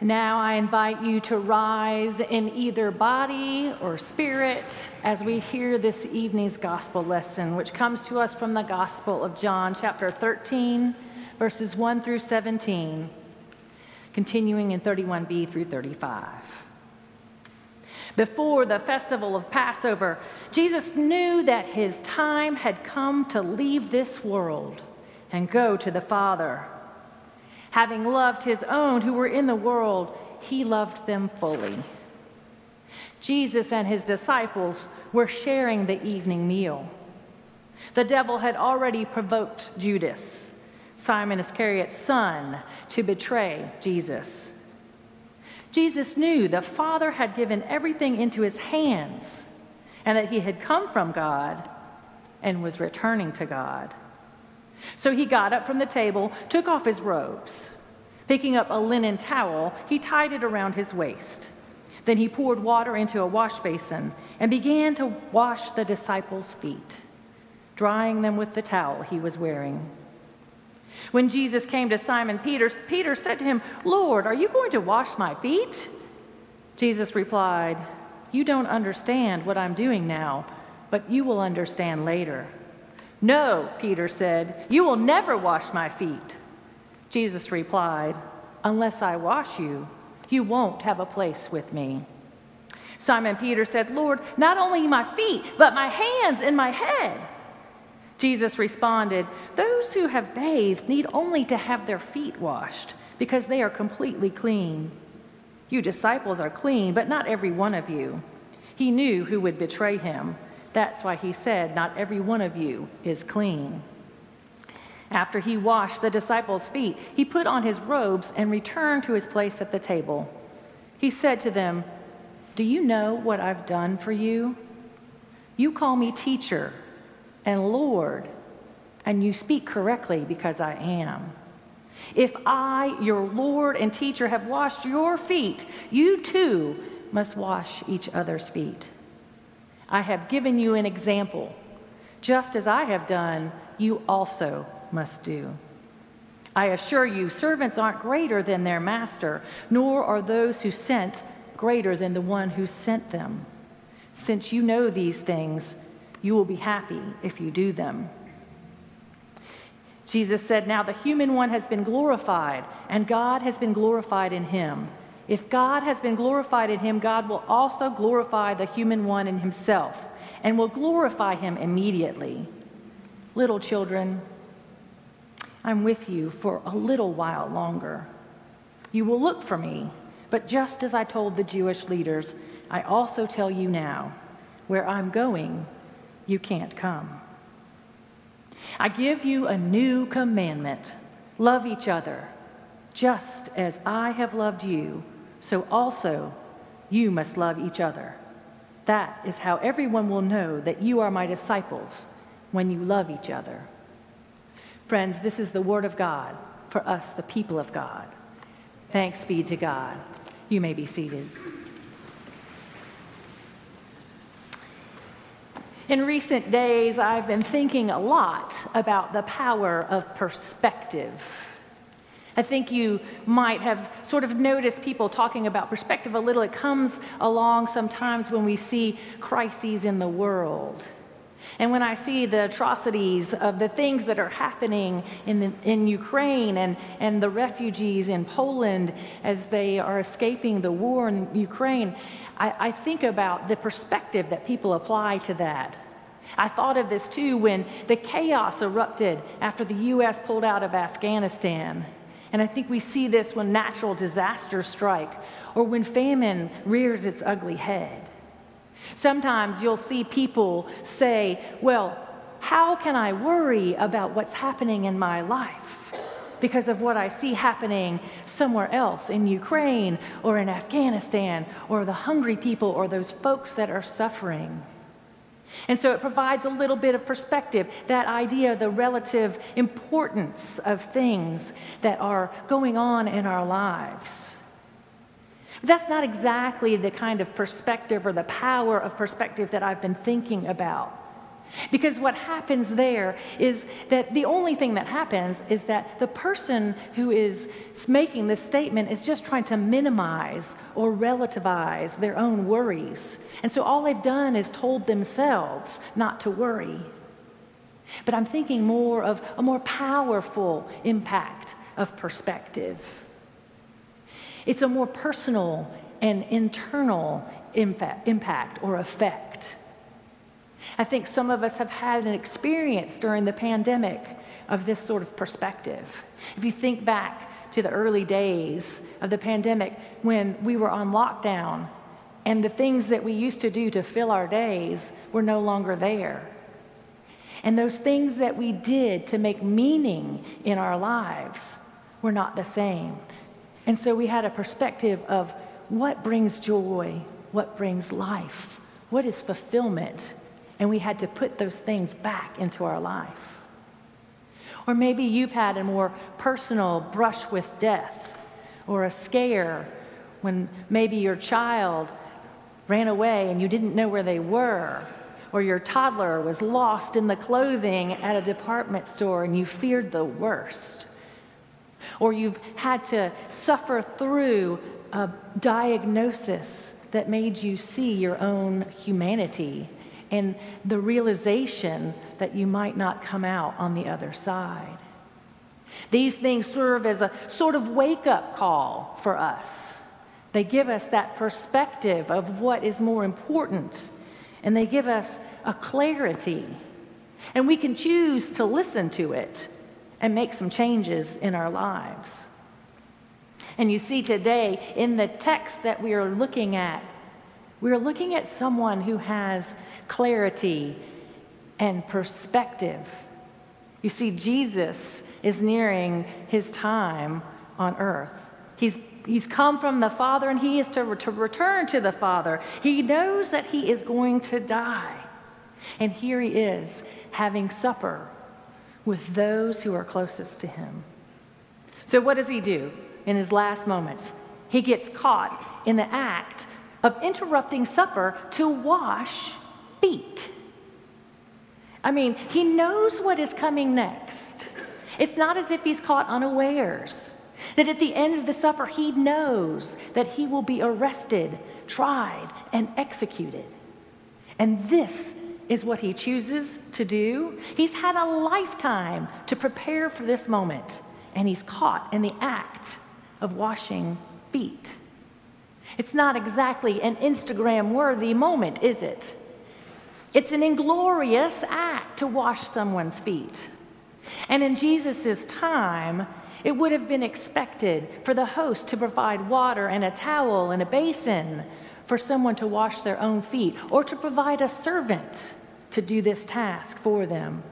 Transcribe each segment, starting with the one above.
Now I invite you to rise in either body or spirit as we hear this evening's gospel lesson, which comes to us from the Gospel of John, chapter 13, verses 1 through 17, continuing in 31b through 35. Before the festival of Passover, Jesus knew that his time had come to leave this world and go to the Father. Having loved his own who were in the world, he loved them fully. Jesus and his disciples were sharing the evening meal. The devil had already provoked Judas, Simon Iscariot's son, to betray Jesus. Jesus knew the Father had given everything into his hands and that he had come from God and was returning to God. So he got up from the table, took off his robes. Picking up a linen towel, he tied it around his waist. Then he poured water into a wash basin and began to wash the disciples' feet, drying them with the towel he was wearing. When Jesus came to Simon Peter, Peter said to him, Lord, are you going to wash my feet? Jesus replied, You don't understand what I'm doing now, but you will understand later. No, Peter said, You will never wash my feet. Jesus replied, Unless I wash you, you won't have a place with me. Simon Peter said, Lord, not only my feet, but my hands and my head. Jesus responded, Those who have bathed need only to have their feet washed, because they are completely clean. You disciples are clean, but not every one of you. He knew who would betray him. That's why he said, Not every one of you is clean. After he washed the disciples' feet, he put on his robes and returned to his place at the table. He said to them, Do you know what I've done for you? You call me teacher and Lord, and you speak correctly because I am. If I, your Lord and teacher, have washed your feet, you too must wash each other's feet. I have given you an example. Just as I have done, you also must do. I assure you, servants aren't greater than their master, nor are those who sent greater than the one who sent them. Since you know these things, you will be happy if you do them. Jesus said, Now the human one has been glorified, and God has been glorified in him. If God has been glorified in him, God will also glorify the human one in himself, and will glorify him immediately. Little children, I'm with you for a little while longer. You will look for me, but just as I told the Jewish leaders, I also tell you now, where I'm going, you can't come. I give you a new commandment love each other, just as I have loved you, so also you must love each other. That is how everyone will know that you are my disciples when you love each other. Friends, this is the word of God for us, the people of God. Thanks be to God. You may be seated. In recent days, I've been thinking a lot about the power of perspective. I think you might have sort of noticed people talking about perspective a little. It comes along sometimes when we see crises in the world. And when I see the atrocities of the things that are happening in, the, in Ukraine and, and the refugees in Poland as they are escaping the war in Ukraine, I, I think about the perspective that people apply to that. I thought of this too when the chaos erupted after the U.S. pulled out of Afghanistan. And I think we see this when natural disasters strike or when famine rears its ugly head. Sometimes you'll see people say, Well, how can I worry about what's happening in my life? Because of what I see happening somewhere else in Ukraine or in Afghanistan or the hungry people or those folks that are suffering. And so it provides a little bit of perspective, that idea, the relative importance of things that are going on in our lives. That's not exactly the kind of perspective or the power of perspective that I've been thinking about. Because what happens there is that the only thing that happens is that the person who is making this statement is just trying to minimize or relativize their own worries. And so all they've done is told themselves not to worry. But I'm thinking more of a more powerful impact of perspective. It's a more personal and internal impact or effect. I think some of us have had an experience during the pandemic of this sort of perspective. If you think back to the early days of the pandemic when we were on lockdown and the things that we used to do to fill our days were no longer there. And those things that we did to make meaning in our lives were not the same. And so we had a perspective of what brings joy, what brings life, what is fulfillment and we had to put those things back into our life. Or maybe you've had a more personal brush with death or a scare when maybe your child ran away and you didn't know where they were, or your toddler was lost in the clothing at a department store and you feared the worst. Or you've had to suffer through a diagnosis that made you see your own humanity and the realization that you might not come out on the other side. These things serve as a sort of wake up call for us. They give us that perspective of what is more important, and they give us a clarity. And we can choose to listen to it and make some changes in our lives. And you see today in the text that we are looking at, we're looking at someone who has clarity and perspective. You see, Jesus is nearing his time on earth. He's, he's come from the Father and he is to, to return to the Father. He knows that he is going to die. And here he is having supper with those who are closest to him. So, what does he do in his last moments? He gets caught in the act of interrupting supper to wash feet. I mean, he knows what is coming next. It's not as if he's caught unawares. That at the end of the supper, he knows that he will be arrested, tried, and executed. And this is what he chooses to do. He's had a lifetime to prepare for this moment, and he's caught in the act of washing feet. It's not exactly an Instagram worthy moment, is it? It's an inglorious act to wash someone's feet. And in Jesus' time, it would have been expected for the host to provide water and a towel and a basin for someone to wash their own feet or to provide a servant to do this task for them.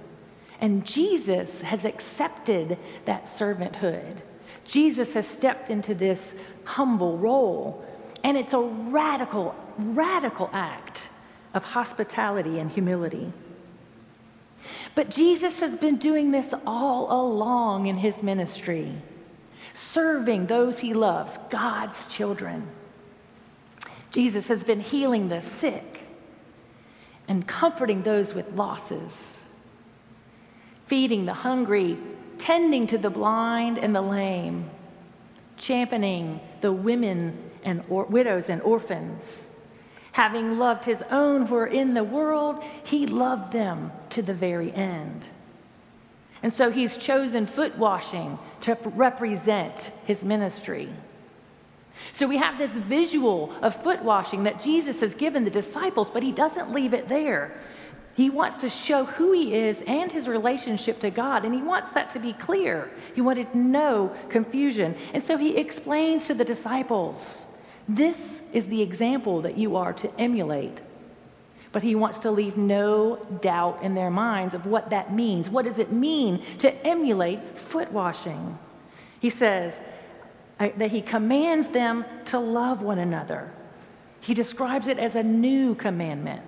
And Jesus has accepted that servanthood. Jesus has stepped into this humble role. And it's a radical, radical act of hospitality and humility. But Jesus has been doing this all along in his ministry, serving those he loves, God's children. Jesus has been healing the sick and comforting those with losses, feeding the hungry, tending to the blind and the lame, championing the women and or- widows and orphans Having loved his own who are in the world, he loved them to the very end. And so he's chosen foot washing to represent his ministry. So we have this visual of foot washing that Jesus has given the disciples, but he doesn't leave it there. He wants to show who he is and his relationship to God, and he wants that to be clear. He wanted no confusion. And so he explains to the disciples this is the example that you are to emulate. But he wants to leave no doubt in their minds of what that means. What does it mean to emulate foot washing? He says that he commands them to love one another. He describes it as a new commandment.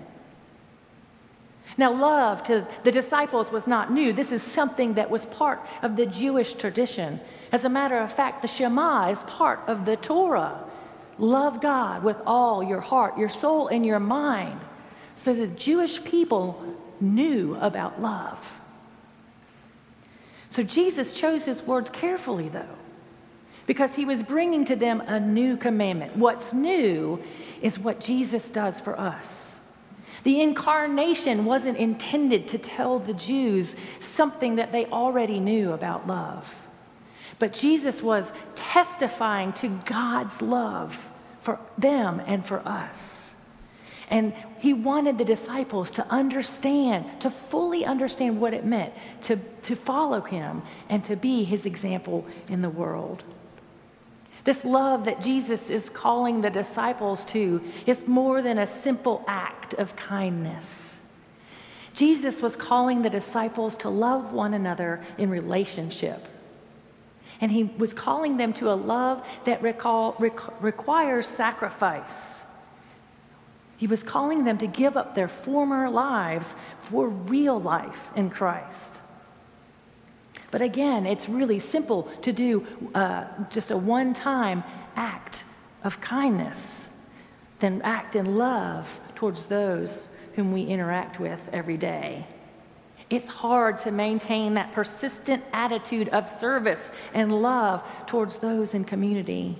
Now, love to the disciples was not new. This is something that was part of the Jewish tradition. As a matter of fact, the Shema is part of the Torah. Love God with all your heart, your soul, and your mind. So the Jewish people knew about love. So Jesus chose his words carefully, though, because he was bringing to them a new commandment. What's new is what Jesus does for us. The incarnation wasn't intended to tell the Jews something that they already knew about love. But Jesus was testifying to God's love for them and for us. And he wanted the disciples to understand, to fully understand what it meant to, to follow him and to be his example in the world. This love that Jesus is calling the disciples to is more than a simple act of kindness. Jesus was calling the disciples to love one another in relationship. And he was calling them to a love that recall, requ- requires sacrifice. He was calling them to give up their former lives for real life in Christ. But again, it's really simple to do uh, just a one time act of kindness, then act in love towards those whom we interact with every day. It's hard to maintain that persistent attitude of service and love towards those in community,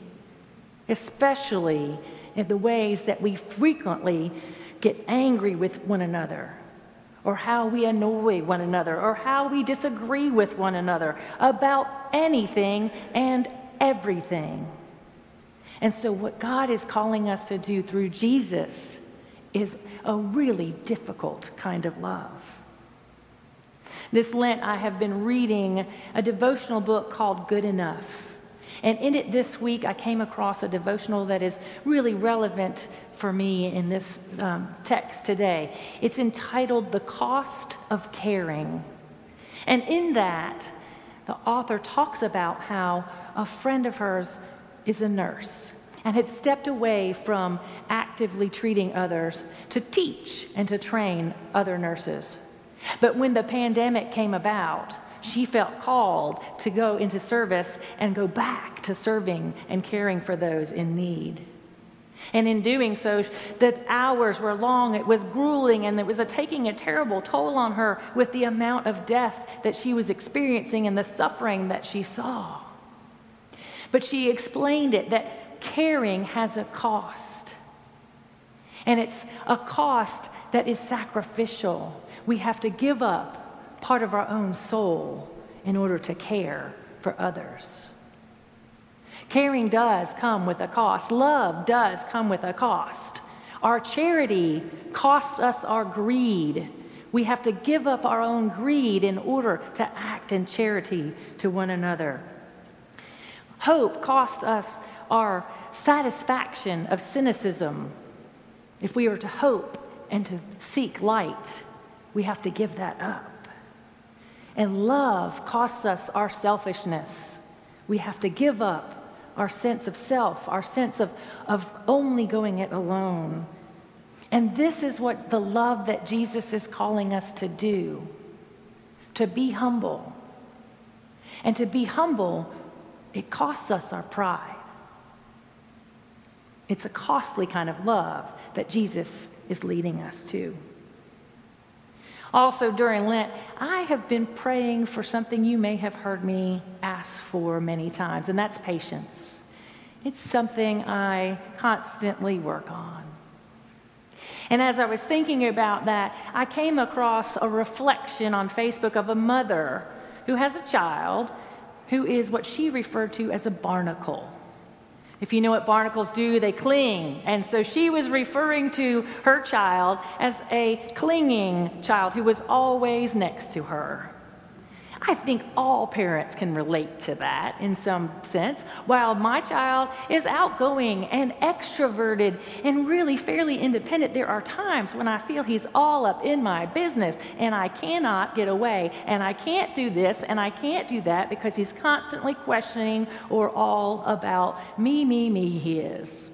especially in the ways that we frequently get angry with one another, or how we annoy one another, or how we disagree with one another about anything and everything. And so, what God is calling us to do through Jesus is a really difficult kind of love. This Lent, I have been reading a devotional book called Good Enough. And in it this week, I came across a devotional that is really relevant for me in this um, text today. It's entitled The Cost of Caring. And in that, the author talks about how a friend of hers is a nurse and had stepped away from actively treating others to teach and to train other nurses. But when the pandemic came about, she felt called to go into service and go back to serving and caring for those in need. And in doing so, the hours were long, it was grueling, and it was a, taking a terrible toll on her with the amount of death that she was experiencing and the suffering that she saw. But she explained it that caring has a cost. And it's a cost that is sacrificial we have to give up part of our own soul in order to care for others. Caring does come with a cost. Love does come with a cost. Our charity costs us our greed. We have to give up our own greed in order to act in charity to one another. Hope costs us our satisfaction of cynicism. If we are to hope and to seek light, we have to give that up. And love costs us our selfishness. We have to give up our sense of self, our sense of, of only going it alone. And this is what the love that Jesus is calling us to do to be humble. And to be humble, it costs us our pride. It's a costly kind of love that Jesus is leading us to. Also, during Lent, I have been praying for something you may have heard me ask for many times, and that's patience. It's something I constantly work on. And as I was thinking about that, I came across a reflection on Facebook of a mother who has a child who is what she referred to as a barnacle. If you know what barnacles do, they cling. And so she was referring to her child as a clinging child who was always next to her. I think all parents can relate to that in some sense. While my child is outgoing and extroverted and really fairly independent, there are times when I feel he's all up in my business and I cannot get away and I can't do this and I can't do that because he's constantly questioning or all about me, me, me, he is.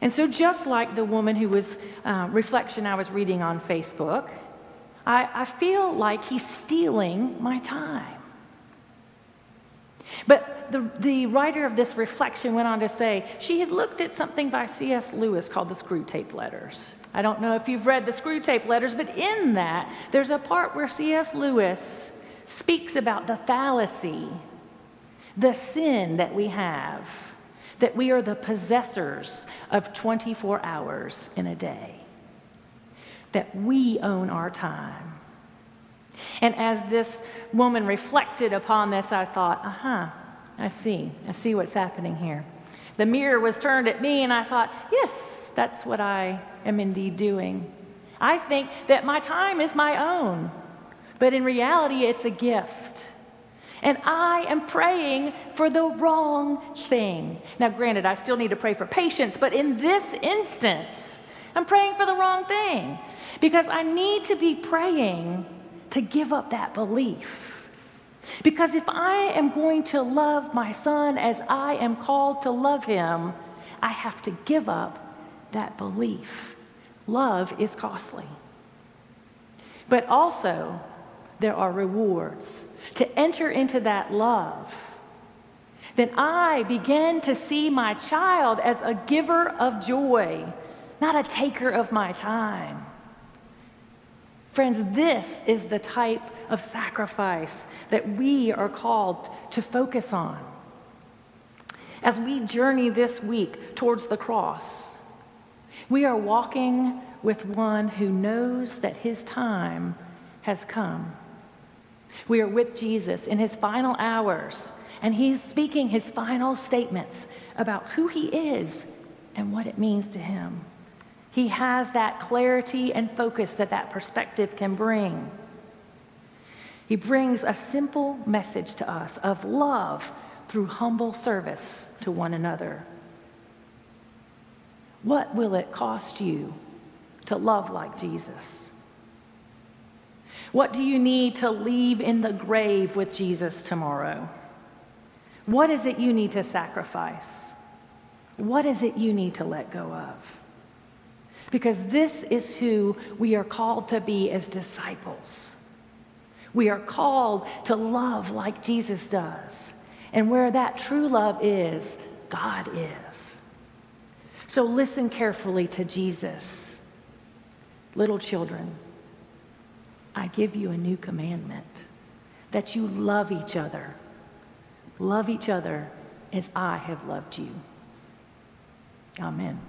And so, just like the woman who was uh, reflection I was reading on Facebook, I, I feel like he's stealing my time. But the, the writer of this reflection went on to say she had looked at something by C.S. Lewis called the Screwtape Letters. I don't know if you've read the Screwtape letters, but in that, there's a part where C.S. Lewis speaks about the fallacy, the sin that we have, that we are the possessors of 24 hours in a day, that we own our time. And as this woman reflected upon this, I thought, uh huh, I see. I see what's happening here. The mirror was turned at me, and I thought, yes, that's what I am indeed doing. I think that my time is my own, but in reality, it's a gift. And I am praying for the wrong thing. Now, granted, I still need to pray for patience, but in this instance, I'm praying for the wrong thing because I need to be praying to give up that belief. Because if I am going to love my son as I am called to love him, I have to give up that belief. Love is costly. But also, there are rewards. To enter into that love, then I begin to see my child as a giver of joy, not a taker of my time. Friends, this is the type of sacrifice that we are called to focus on. As we journey this week towards the cross, we are walking with one who knows that his time has come. We are with Jesus in his final hours, and he's speaking his final statements about who he is and what it means to him. He has that clarity and focus that that perspective can bring. He brings a simple message to us of love through humble service to one another. What will it cost you to love like Jesus? What do you need to leave in the grave with Jesus tomorrow? What is it you need to sacrifice? What is it you need to let go of? Because this is who we are called to be as disciples. We are called to love like Jesus does. And where that true love is, God is. So listen carefully to Jesus. Little children, I give you a new commandment that you love each other. Love each other as I have loved you. Amen.